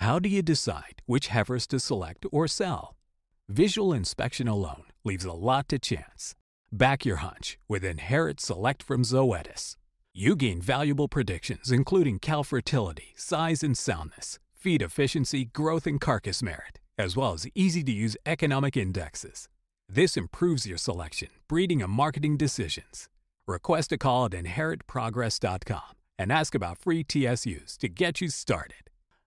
How do you decide which heifers to select or sell? Visual inspection alone leaves a lot to chance. Back your hunch with Inherit Select from Zoetis. You gain valuable predictions, including cow fertility, size and soundness, feed efficiency, growth, and carcass merit, as well as easy to use economic indexes. This improves your selection, breeding, and marketing decisions. Request a call at inheritprogress.com and ask about free TSUs to get you started.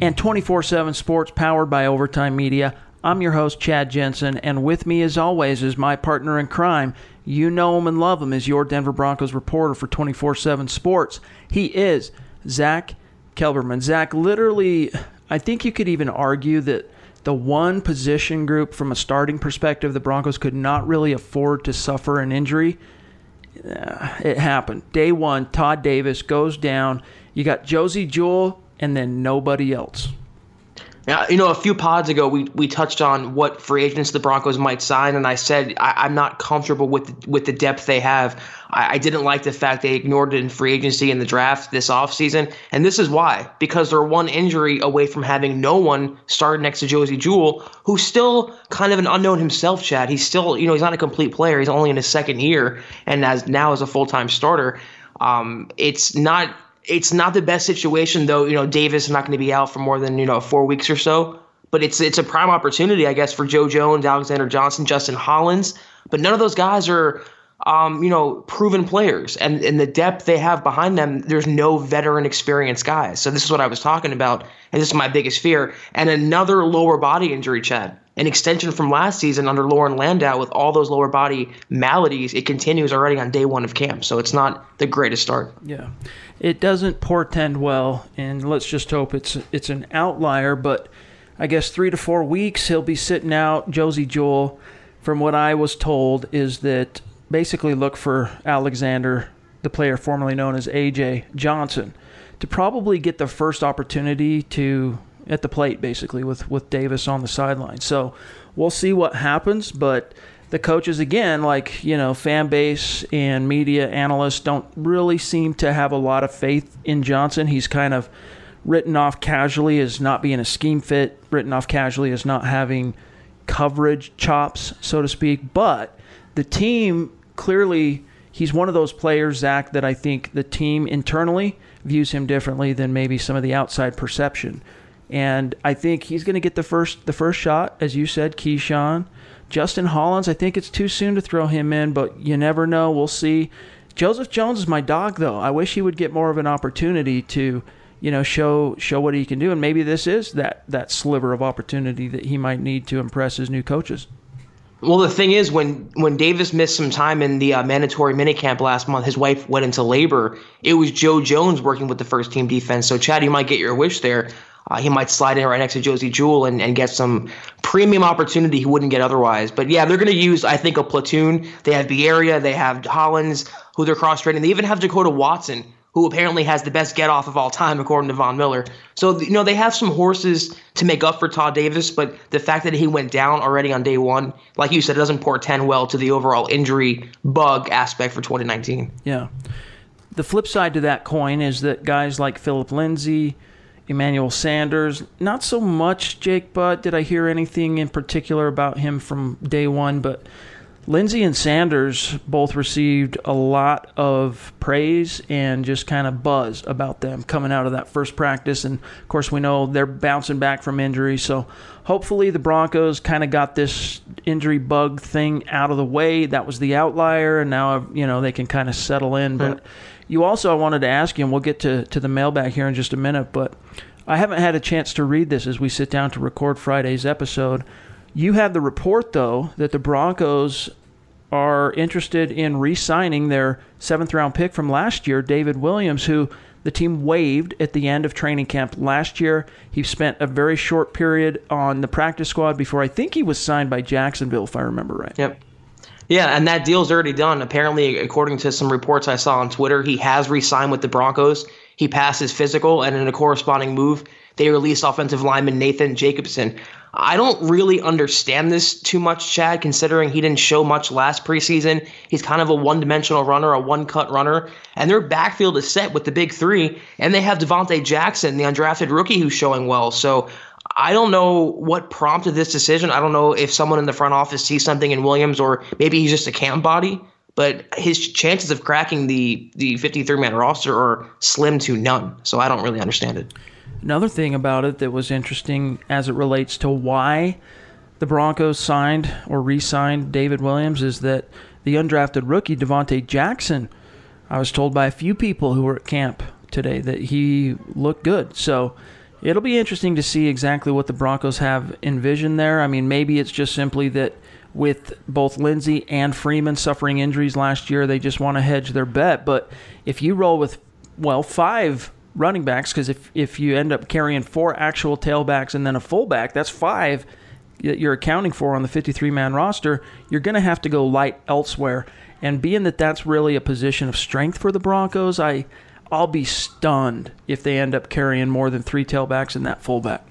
and 24 7 Sports, powered by Overtime Media. I'm your host, Chad Jensen, and with me, as always, is my partner in crime. You know him and love him as your Denver Broncos reporter for 24 7 Sports. He is Zach Kelberman. Zach, literally, I think you could even argue that the one position group from a starting perspective the Broncos could not really afford to suffer an injury uh, it happened. Day one, Todd Davis goes down. You got Josey Jewell and then nobody else. Now, you know, a few pods ago, we, we touched on what free agents the Broncos might sign, and I said I, am not comfortable with with the depth they have. I, I, didn't like the fact they ignored it in free agency in the draft this offseason, and this is why. Because they're one injury away from having no one start next to Josey Jewell, who's still kind of an unknown himself, Chad. He's still, you know, he's not a complete player. He's only in his second year, and as now as a full-time starter. Um, it's not it's not the best situation though. You know, Davis is not going to be out for more than you know four weeks or so. But it's it's a prime opportunity, I guess, for Joe Jones, Alexander Johnson, Justin Hollins. But none of those guys are, um, you know, proven players, and and the depth they have behind them, there's no veteran experienced guys. So this is what I was talking about, and this is my biggest fear. And another lower body injury, Chad an extension from last season under Loren Landow with all those lower body maladies. It continues already on day one of camp, so it's not the greatest start. Yeah, it doesn't portend well, and let's just hope it's it's an outlier. But I guess three to four weeks he'll be sitting out. Josey Jewell, from what I was told, is that basically look for Alexander, the player formerly known as AJ Johnson, to probably get the first opportunity to at the plate, basically, with, with Davis on the sideline. So we'll see what happens, but the coaches, again, like, you know, fan base and media analysts don't really seem to have a lot of faith in Johnson. He's kind of written off casually as not being a scheme fit, written off casually as not having coverage chops, so to speak. But the team clearly, he's one of those players, Zach, that I think the team internally views him differently than maybe some of the outside perception. And I think he's going to get the first the first shot, as you said, Keishawn. Justin Hollins, I think it's too soon to throw him in, but you never know. We'll see. Joseph Jones is my dog, though. I wish he would get more of an opportunity to, you know, show show what he can do, and maybe this is that that sliver of opportunity that he might need to impress his new coaches. Well, the thing is, when when Davis missed some time in the uh, mandatory minicamp last month, his wife went into labor. It was Joe Jones working with the first team defense. So, Chad, you might get your wish there. Uh, he might slide in right next to Josey Jewell and, and get some premium opportunity he wouldn't get otherwise. But yeah, they're going to use, I think, a platoon. They have Bierria, they have Hollins, who they're cross training. They even have Dakota Watson, who apparently has the best get off of all time, according to Von Miller. So, you know, they have some horses to make up for Todd Davis, but the fact that he went down already on day one, like you said, it doesn't portend well to the overall injury bug aspect for 2019. Yeah. The flip side to that coin is that guys like Philip Lindsay, Emmanuel Sanders, not so much Jake Butt. Did I hear anything in particular about him from day one? But Lindsay and Sanders both received a lot of praise and just kind of buzz about them coming out of that first practice. And of course, we know they're bouncing back from injury. So hopefully, the Broncos kind of got this injury bug thing out of the way. That was the outlier, and now you know they can kind of settle in. Hmm. But you also, I wanted to ask you, and we'll get to to the mailbag here in just a minute, but. I haven't had a chance to read this as we sit down to record Friday's episode. You have the report, though, that the Broncos are interested in re signing their seventh round pick from last year, David Williams, who the team waived at the end of training camp last year. He spent a very short period on the practice squad before I think he was signed by Jacksonville, if I remember right. Yep. Yeah, and that deal's already done. Apparently, according to some reports I saw on Twitter, he has re signed with the Broncos. He passed his physical, and in a corresponding move, they released offensive lineman Nathan Jacobson. I don't really understand this too much, Chad, considering he didn't show much last preseason. He's kind of a one dimensional runner, a one cut runner, and their backfield is set with the big three, and they have Devontae Jackson, the undrafted rookie, who's showing well. So I don't know what prompted this decision. I don't know if someone in the front office sees something in Williams, or maybe he's just a camp body. But his chances of cracking the the 53 man roster are slim to none. So I don't really understand it. Another thing about it that was interesting as it relates to why the Broncos signed or re signed David Williams is that the undrafted rookie, Devontae Jackson, I was told by a few people who were at camp today that he looked good. So it'll be interesting to see exactly what the Broncos have envisioned there. I mean, maybe it's just simply that with both Lindsay and Freeman suffering injuries last year, they just want to hedge their bet. But if you roll with, well, five running backs, because if, if you end up carrying four actual tailbacks and then a fullback, that's five that you're accounting for on the 53 man roster. You're going to have to go light elsewhere. And being that that's really a position of strength for the Broncos, I, I'll be stunned if they end up carrying more than three tailbacks and that fullback.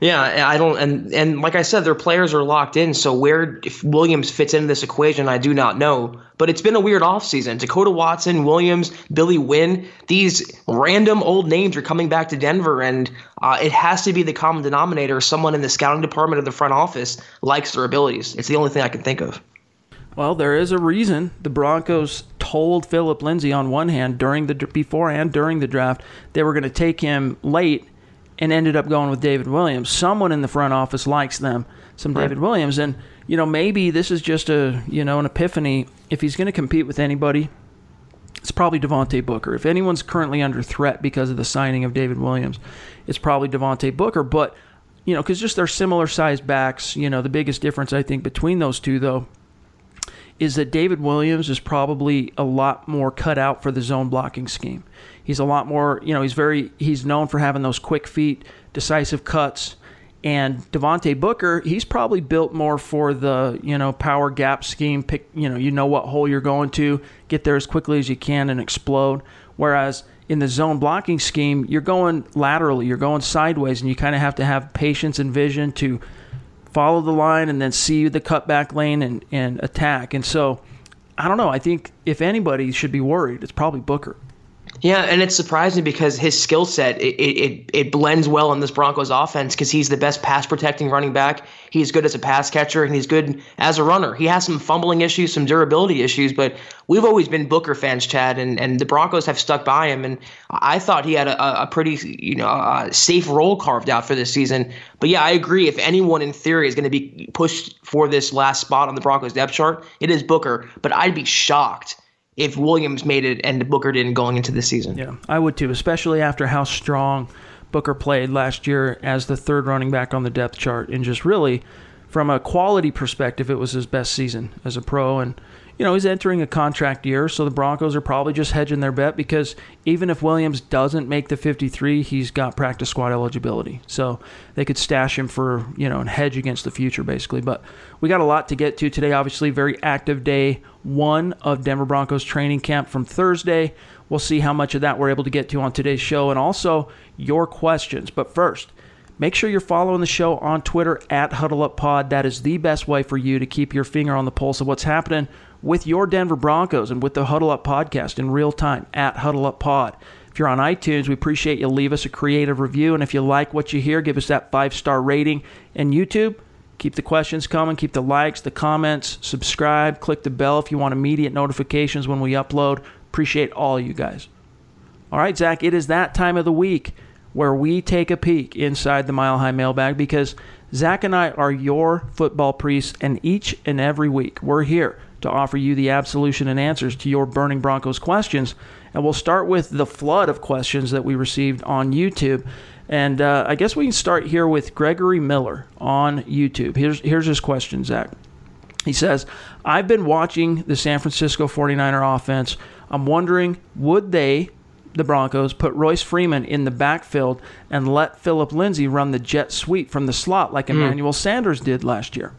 Yeah, I don't, and and like I said, their players are locked in. So where if Williams fits into this equation, I do not know. But it's been a weird offseason. Dakota Watson, Williams, Billy Winn, these random old names are coming back to Denver, and uh, it has to be the common denominator. Someone in the scouting department of the front office likes their abilities. It's the only thing I can think of. Well, there is a reason the Broncos told Philip Lindsay on one hand during the before and during the draft they were going to take him late and ended up going with David Williams. Someone in the front office likes them, some right. David Williams, and you know maybe this is just a you know an epiphany. If he's going to compete with anybody, it's probably Devontae Booker. If anyone's currently under threat because of the signing of David Williams, it's probably Devontae Booker. But you know, because just they're similar sized backs. You know, the biggest difference I think between those two though is that David Williams is probably a lot more cut out for the zone blocking scheme. He's a lot more, you know, he's very he's known for having those quick feet, decisive cuts. And Devontae Booker, he's probably built more for the, you know, power gap scheme. Pick, you know, you know what hole you're going to, get there as quickly as you can and explode. Whereas in the zone blocking scheme, you're going laterally, you're going sideways, and you kind of have to have patience and vision to follow the line and then see the cutback lane and, and attack. And so, I don't know. I think if anybody should be worried, it's probably Booker. Yeah, and it's surprising because his skill set it, it it blends well in this Broncos offense because he's the best pass protecting running back. He's good as a pass catcher and he's good as a runner. He has some fumbling issues, some durability issues, but we've always been Booker fans, Chad, and, and the Broncos have stuck by him. And I thought he had a, a pretty you know safe role carved out for this season. But yeah, I agree. If anyone in theory is going to be pushed for this last spot on the Broncos depth chart, it is Booker. But I'd be shocked if Williams made it and Booker didn't going into the season. Yeah, I would too, especially after how strong Booker played last year as the third running back on the depth chart and just really from a quality perspective, it was his best season as a pro. And, you know, he's entering a contract year, so the Broncos are probably just hedging their bet because even if Williams doesn't make the 53, he's got practice squad eligibility. So they could stash him for, you know, and hedge against the future, basically. But we got a lot to get to today. Obviously, very active day one of Denver Broncos training camp from Thursday. We'll see how much of that we're able to get to on today's show and also your questions. But first, Make sure you're following the show on Twitter at HuddleUpPod. That is the best way for you to keep your finger on the pulse of what's happening with your Denver Broncos and with the Huddle Up podcast in real time at Huddle Up Pod. If you're on iTunes, we appreciate you leave us a creative review. And if you like what you hear, give us that five star rating. And YouTube, keep the questions coming, keep the likes, the comments, subscribe, click the bell if you want immediate notifications when we upload. Appreciate all you guys. All right, Zach, it is that time of the week where we take a peek inside the Mile High mailbag because Zach and I are your football priests, and each and every week we're here to offer you the absolution and answers to your burning Broncos questions. And we'll start with the flood of questions that we received on YouTube. And uh, I guess we can start here with Gregory Miller on YouTube. Here's, here's his question, Zach. He says, I've been watching the San Francisco 49er offense. I'm wondering, would they the Broncos put Royce Freeman in the backfield and let Philip Lindsay run the jet sweep from the slot like hmm. Emmanuel mm. Sanders did last year.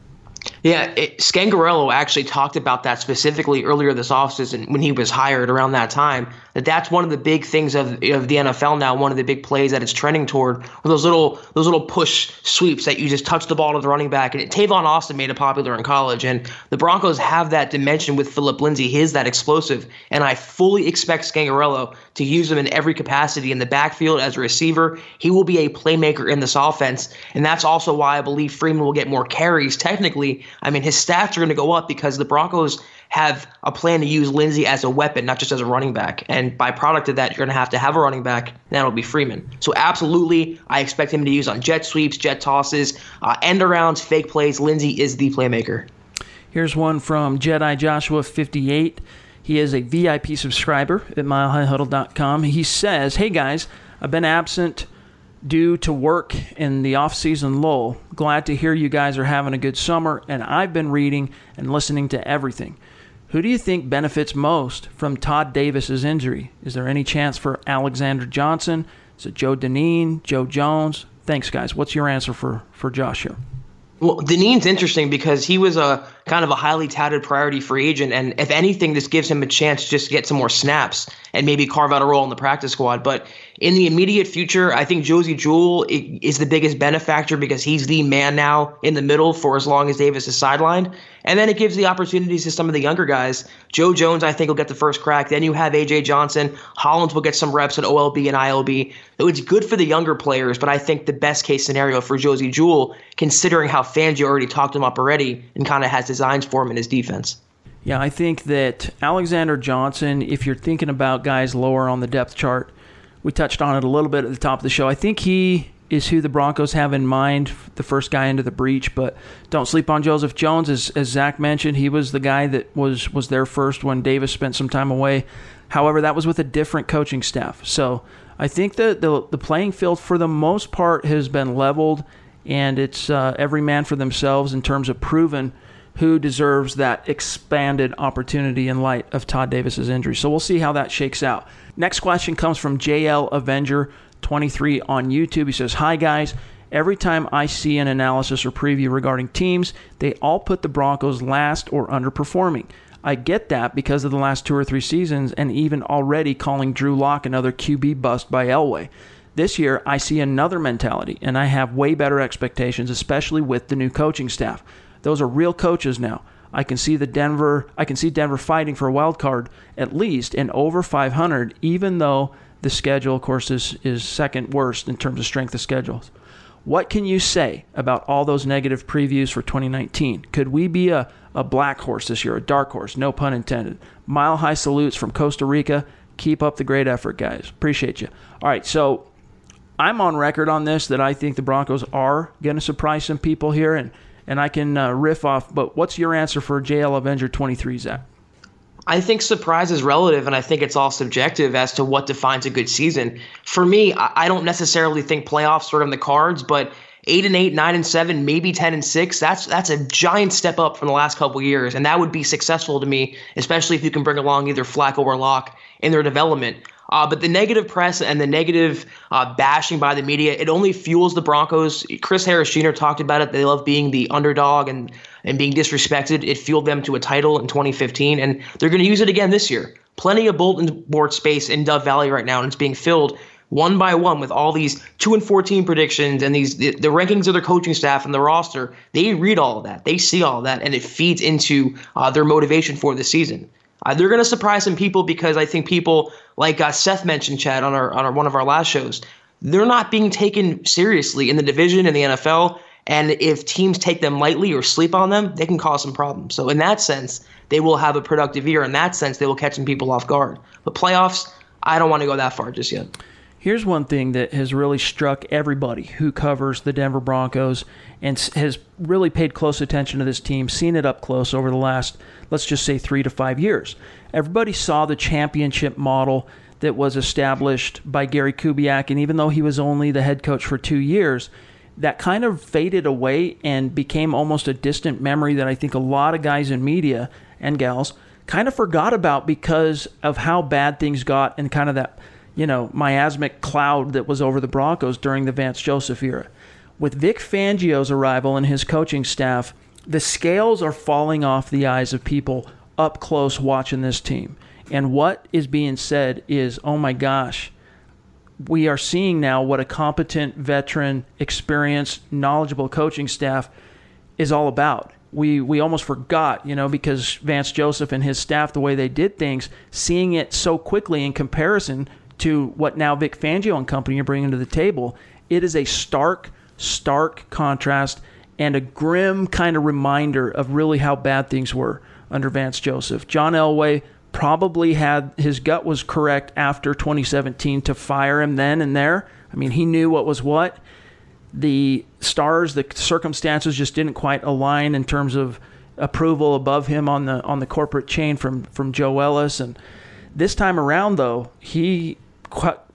Yeah, it, Scangarello actually talked about that specifically earlier this offseason when he was hired around that time. That that's one of the big things of, of the NFL now. One of the big plays that it's trending toward those little those little push sweeps that you just touch the ball to the running back. And it, Tavon Austin made it popular in college, and the Broncos have that dimension with Philip Lindsay. His that explosive, and I fully expect Scangarello to use him in every capacity in the backfield as a receiver. He will be a playmaker in this offense, and that's also why I believe Freeman will get more carries technically I mean, his stats are going to go up because the Broncos have a plan to use Lindsay as a weapon, not just as a running back. And by product of that, you're going to have to have a running back, and that'll be Freeman. So absolutely, I expect him to use on jet sweeps, jet tosses, uh, end arounds, fake plays. Lindsay is the playmaker. Here's one from Jedi Joshua 58. He is a VIP subscriber at milehighhuddle.com. He says, Hey guys, I've been absent due to work in the off-season lull. Glad to hear you guys are having a good summer, and I've been reading and listening to everything. Who do you think benefits most from Todd Davis's injury? Is there any chance for Alexander Johnson? Is it Joe Dineen, Joe Jones? Thanks, guys. What's your answer for, for Josh here? Well, Dineen's interesting because he was a kind of a highly touted priority free agent, and if anything, this gives him a chance to just get some more snaps and maybe carve out a role in the practice squad. But in the immediate future, I think Josey Jewell is the biggest benefactor because he's the man now in the middle for as long as Davis is sidelined. And then it gives the opportunities to some of the younger guys. Joe Jones, I think, will get the first crack. Then you have AJ Johnson. Hollins will get some reps at OLB and ILB. It's good for the younger players, but I think the best case scenario for Josey Jewell, considering how Fangio already talked him up already and kind of has designs for him in his defense. Yeah, I think that Alexander Johnson, if you're thinking about guys lower on the depth chart, we touched on it a little bit at the top of the show. I think he is who the Broncos have in mind, the first guy into the breach. But don't sleep on Joseph Jones, as, as Zach mentioned. He was the guy that was was there first when Davis spent some time away. However, that was with a different coaching staff. So I think that the the playing field for the most part has been leveled, and it's uh, every man for themselves in terms of proven who deserves that expanded opportunity in light of Todd Davis's injury. So we'll see how that shakes out. Next question comes from JL Avenger 23 on YouTube. He says, Hi, guys. Every time I see an analysis or preview regarding teams, they all put the Broncos last or underperforming. I get that because of the last two or three seasons and even already calling Drew Lock another QB bust by Elway. This year, I see another mentality, and I have way better expectations, especially with the new coaching staff. Those are real coaches now. I can see the Denver. I can see Denver fighting for a wild card at least in over 500, even though the schedule, of course, is, is second worst in terms of strength of schedules. What can you say about all those negative previews for 2019? Could we be a, a black horse this year, a dark horse? No pun intended. Mile high salutes from Costa Rica. Keep up the great effort, guys. Appreciate you. All right, so I'm on record on this that I think the Broncos are going to surprise some people here, and, and I can uh, riff off. But what's your answer for JL Avenger 23, Zach? I think surprise is relative, and I think it's all subjective as to what defines a good season. For me, I don't necessarily think playoffs are in the cards, but eight and eight, nine and seven, maybe ten and six. That's that's a giant step up from the last couple years, and that would be successful to me, especially if you can bring along either Flacco or Lock in their development. Uh, but the negative press and the negative uh, bashing by the media, it only fuels the Broncos. Chris Harris Jr. talked about it. They love being the underdog and, and being disrespected. It fueled them to a title in 2015, and they're going to use it again this year. Plenty of bulletin board space in Dove Valley right now, and it's being filled one by one with all these 2 and 14 predictions and these the, the, rankings of their coaching staff and the roster they read all of that they see all of that and it feeds into uh, their motivation for the season uh, they're going to surprise some people because I think people like uh, Seth mentioned, Chad, on our on our, one of our last shows, they're not being taken seriously in the division in the NFL. And if teams take them lightly or sleep on them, they can cause some problems. So in that sense, they will have a productive year. In that sense, they will catch some people off guard. But playoffs, I don't want to go that far just yet. Here's one thing that has really struck everybody who covers the Denver Broncos and has really paid close attention to this team, seen it up close over the last, let's just say, three to five years. Everybody saw the championship model that was established by Gary Kubiak, and even though he was only the head coach for two years, that kind of faded away and became almost a distant memory that I think a lot of guys in media and gals kind of forgot about because of how bad things got and kind of that you know, miasmic cloud that was over the Broncos during the Vance Joseph era. With Vic Fangio's arrival and his coaching staff, the scales are falling off the eyes of people up close watching this team. And what is being said is, oh my gosh, we are seeing now what a competent, veteran, experienced, knowledgeable coaching staff is all about. We we almost forgot, you know, because Vance Joseph and his staff, the way they did things, seeing it so quickly in comparison to what now Vic Fangio and company are bringing to the table, it is a stark, stark contrast and a grim kind of reminder of really how bad things were under Vance Joseph. John Elway probably had his gut was correct after 2017 to fire him then and there. I mean, he knew what was what. The stars, the circumstances just didn't quite align in terms of approval above him on the on the corporate chain from from Joe Ellis and this time around though, he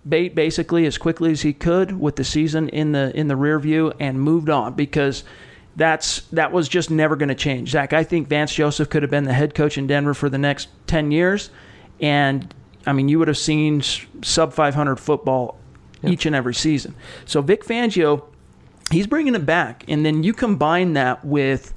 basically as quickly as he could with the season in the in the rear view and moved on because that's that was just never going to change. Zach, I think Vance Joseph could have been the head coach in Denver for the next ten years, and I mean you would have seen sub 500 football yep. each and every season. So Vic Fangio, he's bringing it back, and then you combine that with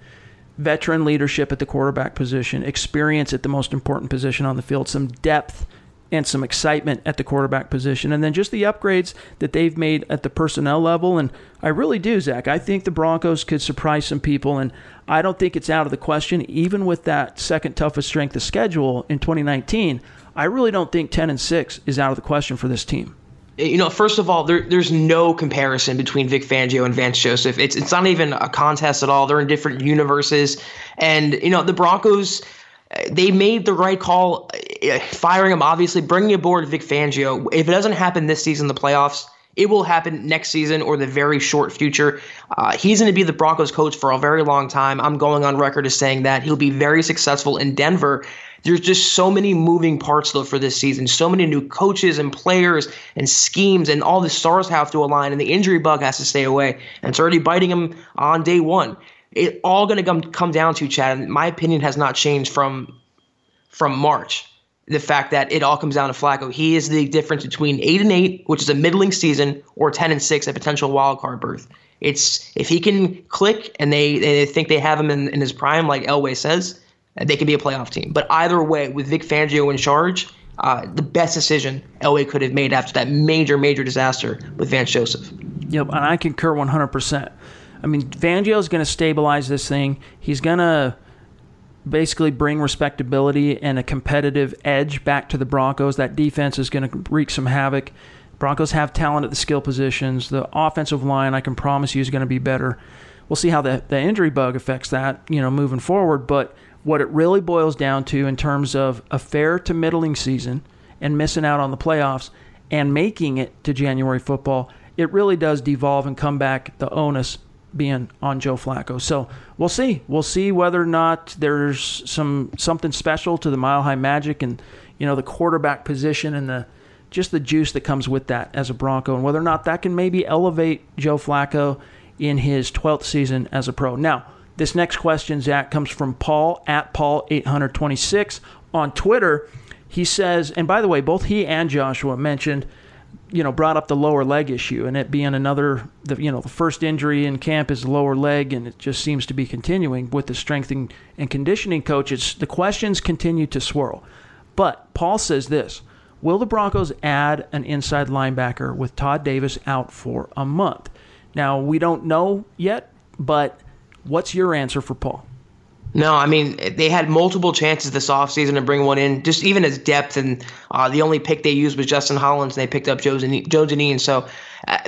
veteran leadership at the quarterback position, experience at the most important position on the field, some depth and some excitement at the quarterback position. And then just the upgrades that they've made at the personnel level. And I really do, Zach. I think the Broncos could surprise some people. And I don't think it's out of the question, even with that second toughest strength of schedule in 2019. I really don't think 10 and 6 is out of the question for this team. You know, first of all, there, there's no comparison between Vic Fangio and Vance Joseph. It's it's not even a contest at all. They're in different universes, and you know the Broncos they made the right call firing him, obviously, bringing aboard Vic Fangio. If it doesn't happen this season, the playoffs, it will happen next season or the very short future. Uh, he's going to be the Broncos coach for a very long time. I'm going on record as saying that he'll be very successful in Denver. There's just so many moving parts though for this season. So many new coaches and players and schemes, and all the stars have to align, and the injury bug has to stay away. And it's already biting him on day one it all going to come come down to Chad. And my opinion has not changed from from March. The fact that it all comes down to Flacco. He is the difference between eight and eight, which is a middling season, or ten and six, a potential wild card berth. It's if he can click and they they think they have him in, in his prime, like Elway says, they can be a playoff team. But either way, with Vic Fangio in charge, uh, the best decision Elway could have made after that major, major disaster with Vance Joseph. Yep, and I concur 100%. I mean, Fangio is going to stabilize this thing. He's going to basically bring respectability and a competitive edge back to the Broncos. That defense is going to wreak some havoc. Broncos have talent at the skill positions. The offensive line, I can promise you, is going to be better. We'll see how the, the injury bug affects that, you know, moving forward. But what it really boils down to in terms of a fair to middling season and missing out on the playoffs and making it to January football, it really does devolve and come back the onus being on Joe Flacco. So we'll see. We'll see whether or not there's some something special to the Mile High Magic and you know the quarterback position and the just the juice that comes with that as a Bronco, and whether or not that can maybe elevate Joe Flacco in his 12th season as a pro. Now, this next question, Zach, comes from Paul at Paul826 on Twitter. He says, and by the way, both he and Joshua mentioned, you know, brought up the lower leg issue and it being another, the, you know, the first injury in camp is lower leg and it just seems to be continuing with the strength and conditioning coaches. The questions continue to swirl. But Paul says this Will the Broncos add an inside linebacker with Todd Davis out for a month? Now, we don't know yet, but what's your answer for Paul? No, I mean they had multiple chances this offseason to bring one in, just even as depth, and uh, the only pick they used was Justin Hollins, and they picked up Joe Dineen. So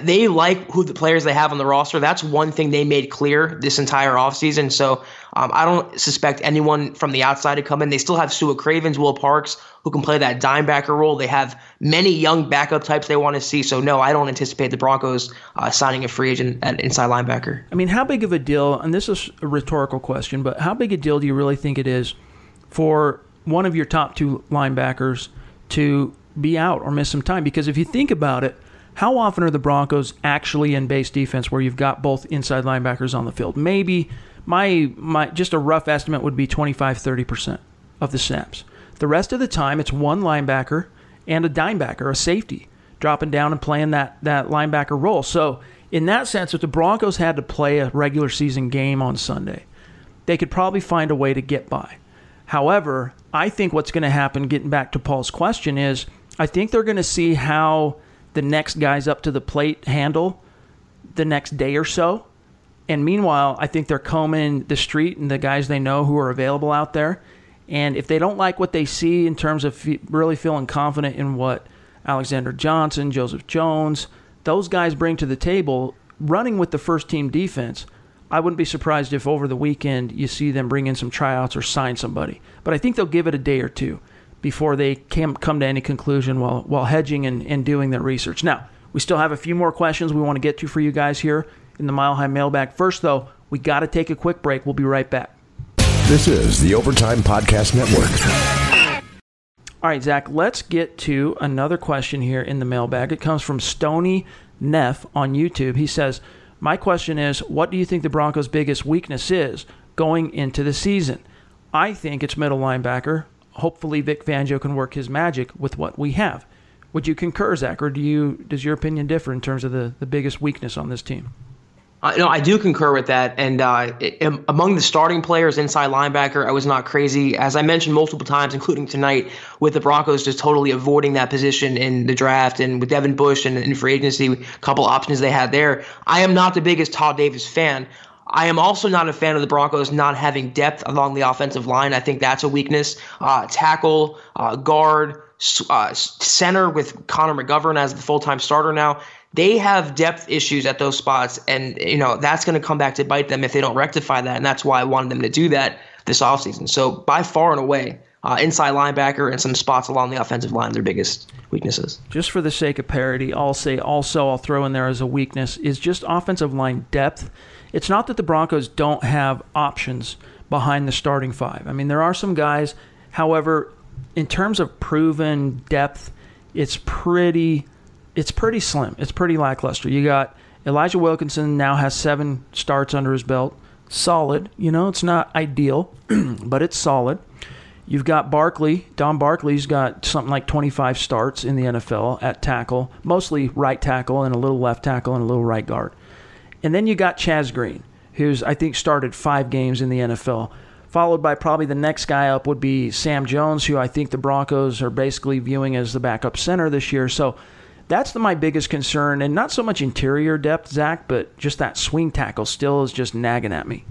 they like who the players they have on the roster. That's one thing they made clear this entire offseason. So um, I don't suspect anyone from the outside to come in. They still have Sua Cravens, Will Parks, who can play that dimebacker role. They have many young backup types they want to see. So no, I don't anticipate the Broncos uh, signing a free agent at inside linebacker. I mean, how big of a deal? And this is a rhetorical question, but how big a deal do you really think it is for one of your top two linebackers to be out or miss some time? Because if you think about it how often are the Broncos actually in base defense where you've got both inside linebackers on the field? Maybe my my just a rough estimate would be 25 30% of the snaps. The rest of the time it's one linebacker and a dimebacker, a safety, dropping down and playing that that linebacker role. So, in that sense, if the Broncos had to play a regular season game on Sunday, they could probably find a way to get by. However, I think what's going to happen getting back to Paul's question is I think they're going to see how the next guys up to the plate handle the next day or so. And meanwhile, I think they're combing the street and the guys they know who are available out there. And if they don't like what they see in terms of really feeling confident in what Alexander Johnson, Joseph Jones, those guys bring to the table, running with the first team defense, I wouldn't be surprised if over the weekend you see them bring in some tryouts or sign somebody. But I think they'll give it a day or two before they can come to any conclusion while, while hedging and, and doing their research. Now, we still have a few more questions we want to get to for you guys here in the Mile High Mailbag. First, though, we got to take a quick break. We'll be right back. This is the Overtime Podcast Network. All right, Zach, let's get to another question here in the mailbag. It comes from Stony Neff on YouTube. He says, My question is, what do you think the Broncos' biggest weakness is going into the season? I think it's middle linebacker hopefully Vic Fangio can work his magic with what we have. Would you concur, Zach, or do you does your opinion differ in terms of the, the biggest weakness on this team? Uh, no, I do concur with that. And uh, it, among the starting players, inside linebacker, I was not crazy. As I mentioned multiple times, including tonight, with the Broncos just totally avoiding that position in the draft and with Devin Bush and in free agency, a couple options they had there. I am not the biggest Todd Davis fan. I am also not a fan of the Broncos not having depth along the offensive line. I think that's a weakness. Uh, tackle, uh, guard, uh, center with Connor McGovern as the full time starter now. They have depth issues at those spots, and you know that's going to come back to bite them if they don't rectify that. And that's why I wanted them to do that this offseason. So by far and away, uh, inside linebacker and some spots along the offensive line, their biggest weaknesses. Just for the sake of parity, I'll say also I'll throw in there as a weakness is just offensive line depth it's not that the Broncos don't have options behind the starting five. I mean, there are some guys. However, in terms of proven depth, it's pretty it's pretty slim. It's pretty lackluster. You got Elijah Wilkinson now has seven starts under his belt. Solid. You know, it's not ideal, but it's solid. You've got Barkley. Don Barkley's got something like 25 starts in the NFL at tackle, mostly right tackle and a little left tackle and a little right guard. And then you got Chaz Green, who's, I think, started five games in the NFL. Followed by probably the next guy up would be Sam Jones, who I think the Broncos are basically viewing as the backup center this year. So that's the, my biggest concern. And not so much interior depth, Zach, but just that swing tackle still is just nagging at me.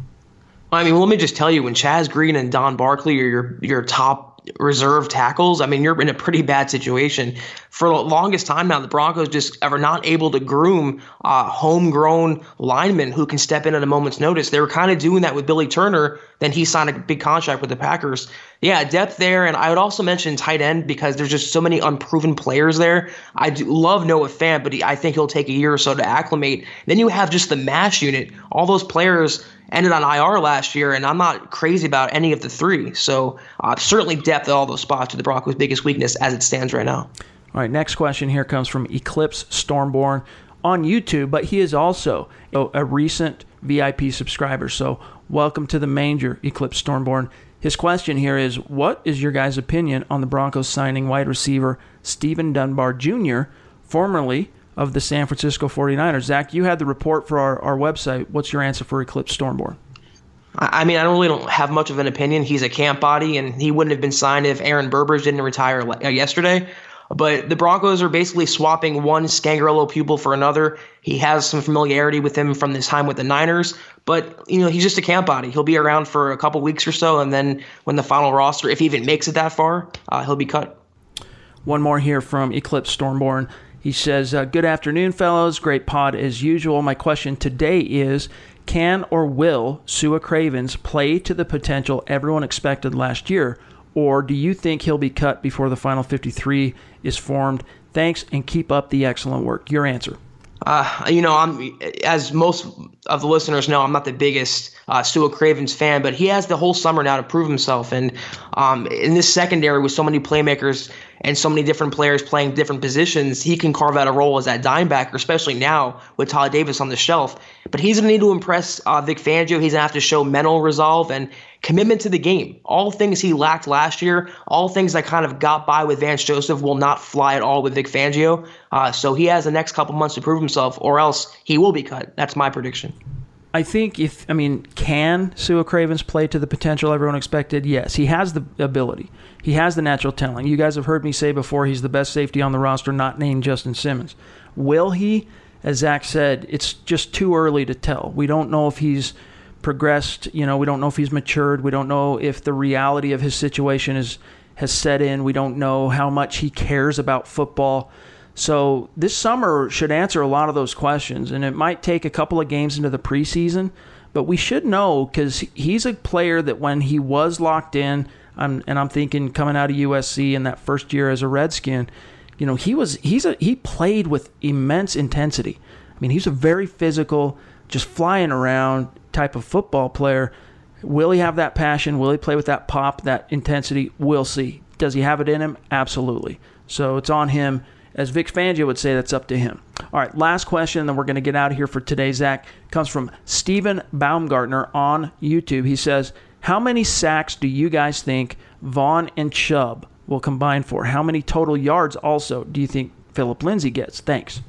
I mean, let me just tell you, when Chaz Green and Don Barkley are your your top reserve tackles, I mean, you're in a pretty bad situation. For the longest time now, the Broncos just are not able to groom uh, homegrown linemen who can step in at a moment's notice. They were kind of doing that with Billy Turner. Then he signed a big contract with the Packers. Yeah, depth there, and I would also mention tight end because there's just so many unproven players there. I love Noah Fant, but he, I think he'll take a year or so to acclimate. Then you have just the mash unit. All those players ended on IR last year, and I'm not crazy about any of the three. So uh, certainly depth at all those spots are the Broncos' biggest weakness as it stands right now. All right, next question here comes from Eclipse Stormborn on YouTube, but he is also a recent VIP subscriber. So, welcome to the manger, Eclipse Stormborn. His question here is What is your guys' opinion on the Broncos signing wide receiver Steven Dunbar Jr., formerly of the San Francisco 49ers? Zach, you had the report for our, our website. What's your answer for Eclipse Stormborn? I mean, I don't really don't have much of an opinion. He's a camp body, and he wouldn't have been signed if Aaron Burbridge didn't retire uh, yesterday. But the Broncos are basically swapping one Scangarello pupil for another. He has some familiarity with him from his time with the Niners, but you know he's just a camp body. He'll be around for a couple weeks or so, and then when the final roster, if he even makes it that far, uh, he'll be cut. One more here from Eclipse Stormborn. He says, uh, "Good afternoon, fellows. Great pod as usual. My question today is." Can or will Sua Cravens play to the potential everyone expected last year? Or do you think he'll be cut before the final 53 is formed? Thanks and keep up the excellent work. Your answer. Uh, you know, I'm as most of the listeners know, I'm not the biggest uh, Sua Cravens fan, but he has the whole summer now to prove himself. And um, in this secondary with so many playmakers and so many different players playing different positions, he can carve out a role as that dime backer, especially now with Todd Davis on the shelf. But he's going to need to impress uh, Vic Fangio. He's going to have to show mental resolve and commitment to the game. All things he lacked last year, all things that kind of got by with Vance Joseph will not fly at all with Vic Fangio. Uh, so he has the next couple months to prove himself, or else he will be cut. That's my prediction. I think if I mean, can Sua Cravens play to the potential everyone expected? Yes, he has the ability. He has the natural talent. You guys have heard me say before he's the best safety on the roster, not named Justin Simmons. Will he? As Zach said, it's just too early to tell. We don't know if he's progressed. You know, we don't know if he's matured. We don't know if the reality of his situation is has set in. We don't know how much he cares about football. So this summer should answer a lot of those questions, and it might take a couple of games into the preseason, but we should know because he's a player that when he was locked in, I'm, and I'm thinking coming out of USC in that first year as a Redskin, you know, he was he's a he played with immense intensity. I mean, he's a very physical, just flying around type of football player. Will he have that passion? Will he play with that pop, that intensity? We'll see. Does he have it in him? Absolutely. So it's on him as Vic Fangio would say, that's up to him. All right, last question, and then we're going to get out of here for today, Zach. Comes from Stephen Baumgartner on YouTube. He says, How many sacks do you guys think Von and Chubb will combine for? How many total yards also do you think Philip Lindsay gets? Thanks.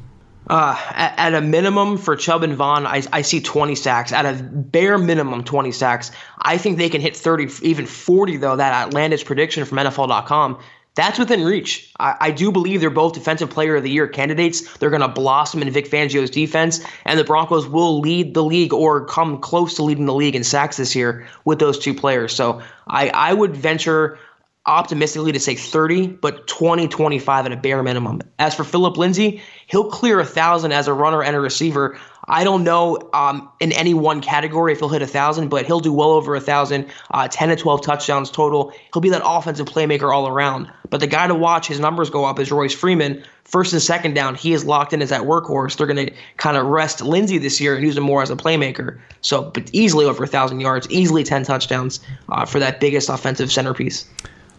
Uh, at, at, a minimum for Chubb and Von, I, I see 20 sacks. At a bare minimum, 20 sacks. I think they can hit 30, even 40, though, that outlandish prediction from NFL.com that's within reach. I, I, do believe they're both Defensive Player of the Year candidates. They're going to blossom in Vic Fangio's defense, and the Broncos will lead the league or come close to leading the league in sacks this year with those two players. So I, I would venture optimistically to say 30, but 20, 25 at a bare minimum. As for Philip Lindsay, he'll clear a thousand as a runner and a receiver. I don't know um, in any one category if he'll hit a thousand, but he'll do well over a thousand, uh, 10 to 12 touchdowns total. He'll be that offensive playmaker all around. But the guy to watch his numbers go up is Royce Freeman. First and second down, he is locked in as that workhorse. They're going to kind of rest Lindsay this year and use him more as a playmaker. So, but easily over a thousand yards, easily 10 touchdowns uh, for that biggest offensive centerpiece.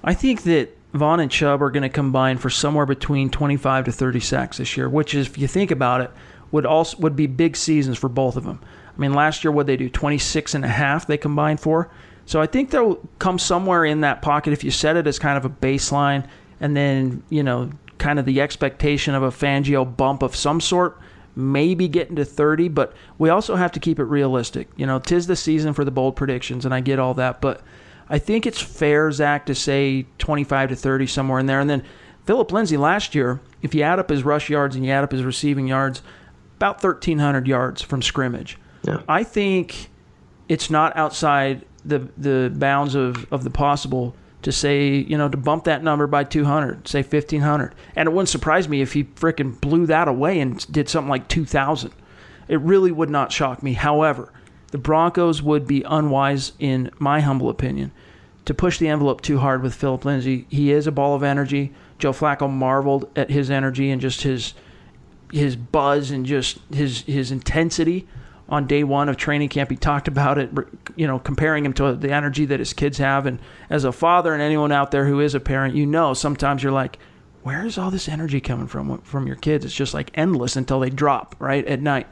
I think that Von and Chubb are going to combine for somewhere between 25 to 30 sacks this year, which is, if you think about it, would also would be big seasons for both of them. I mean, last year what they do 26 and a half they combined for. So I think they'll come somewhere in that pocket if you set it as kind of a baseline and then, you know, kind of the expectation of a Fangio bump of some sort, maybe getting to 30, but we also have to keep it realistic. You know, tis the season for the bold predictions and I get all that, but I think it's fair, Zach, to say 25 to 30 somewhere in there. And then Philip Lindsay last year, if you add up his rush yards and you add up his receiving yards, about 1,300 yards from scrimmage. Yeah. I think it's not outside the the bounds of, of the possible to say, you know, to bump that number by 200, say 1,500. And it wouldn't surprise me if he fricking blew that away and did something like 2,000. It really would not shock me. However, the Broncos would be unwise, in my humble opinion, to push the envelope too hard with Philip Lindsay. He is a ball of energy. Joe Flacco marveled at his energy and just his his buzz and just his his intensity on day one of training camp. He talked about it, you know, comparing him to the energy that his kids have. And as a father and anyone out there who is a parent, you know, sometimes you're like, where is all this energy coming from from your kids? It's just like endless until they drop right at night.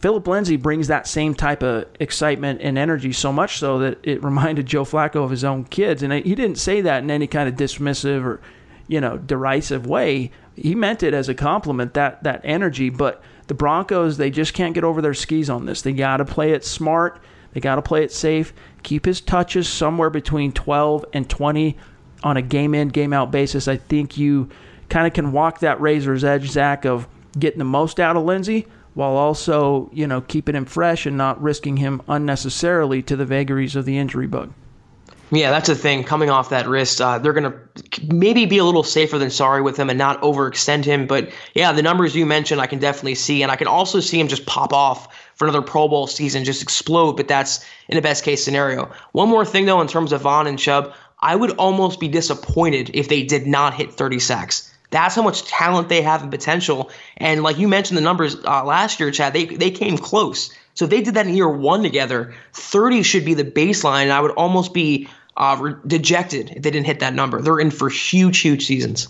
Philip Lindsay brings that same type of excitement and energy so much so that it reminded Joe Flacco of his own kids, and he didn't say that in any kind of dismissive or you know derisive way. He meant it as a compliment that that energy, but the Broncos they just can't get over their skis on this. They got to play it smart. They got to play it safe. Keep his touches somewhere between 12 and 20 on a game in, game out basis, I think you kind of can walk that razor's edge, Zach, of getting the most out of Lindsay while also, you know, keeping him fresh and not risking him unnecessarily to the vagaries of the injury bug. Yeah, that's the thing. Coming off that wrist, uh, they're going to maybe be a little safer than sorry with him and not overextend him. But yeah, the numbers you mentioned, I can definitely see. And I can also see him just pop off for another Pro Bowl season, just explode. But that's in a best case scenario. One more thing, though, in terms of Von and Chubb, I would almost be disappointed if they did not hit 30 sacks. That's how much talent they have and potential. And like you mentioned the numbers uh, last year, Chad, they, they came close. So if they did that in year one together, 30 should be the baseline. And I would almost be uh, dejected if they didn't hit that number. They're in for huge, huge seasons.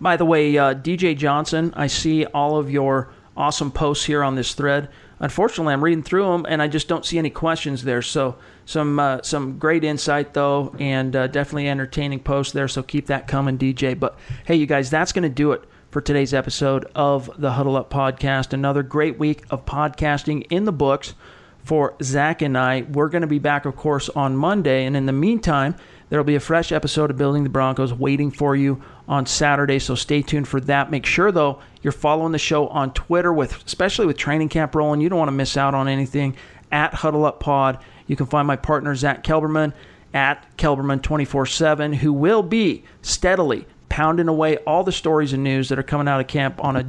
By the way, uh, DJ Johnson, I see all of your awesome posts here on this thread. Unfortunately, I'm reading through them and I just don't see any questions there. So some uh, some great insight though, and uh, definitely entertaining posts there. So keep that coming, DJ. But hey, you guys, that's going to do it for today's episode of the Huddle Up Podcast. Another great week of podcasting in the books for Zach and I. We're going to be back, of course, on Monday, and in the meantime, there'll be a fresh episode of Building the Broncos waiting for you on Saturday. So stay tuned for that. Make sure though you're following the show on Twitter with, especially with training camp rolling. You don't want to miss out on anything at Huddle Up Pod. You can find my partner, Zach Kelberman, at Kelberman 24 7, who will be steadily pounding away all the stories and news that are coming out of camp on a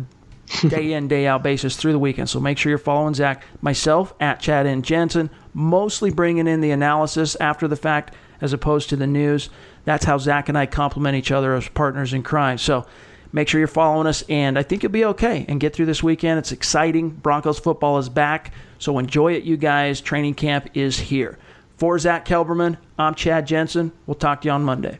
day in, day out basis through the weekend. So make sure you're following Zach. Myself, at Chad and Jensen, mostly bringing in the analysis after the fact as opposed to the news. That's how Zach and I complement each other as partners in crime. So make sure you're following us, and I think you'll be okay and get through this weekend. It's exciting. Broncos football is back. So enjoy it, you guys. Training camp is here. For Zach Kelberman, I'm Chad Jensen. We'll talk to you on Monday.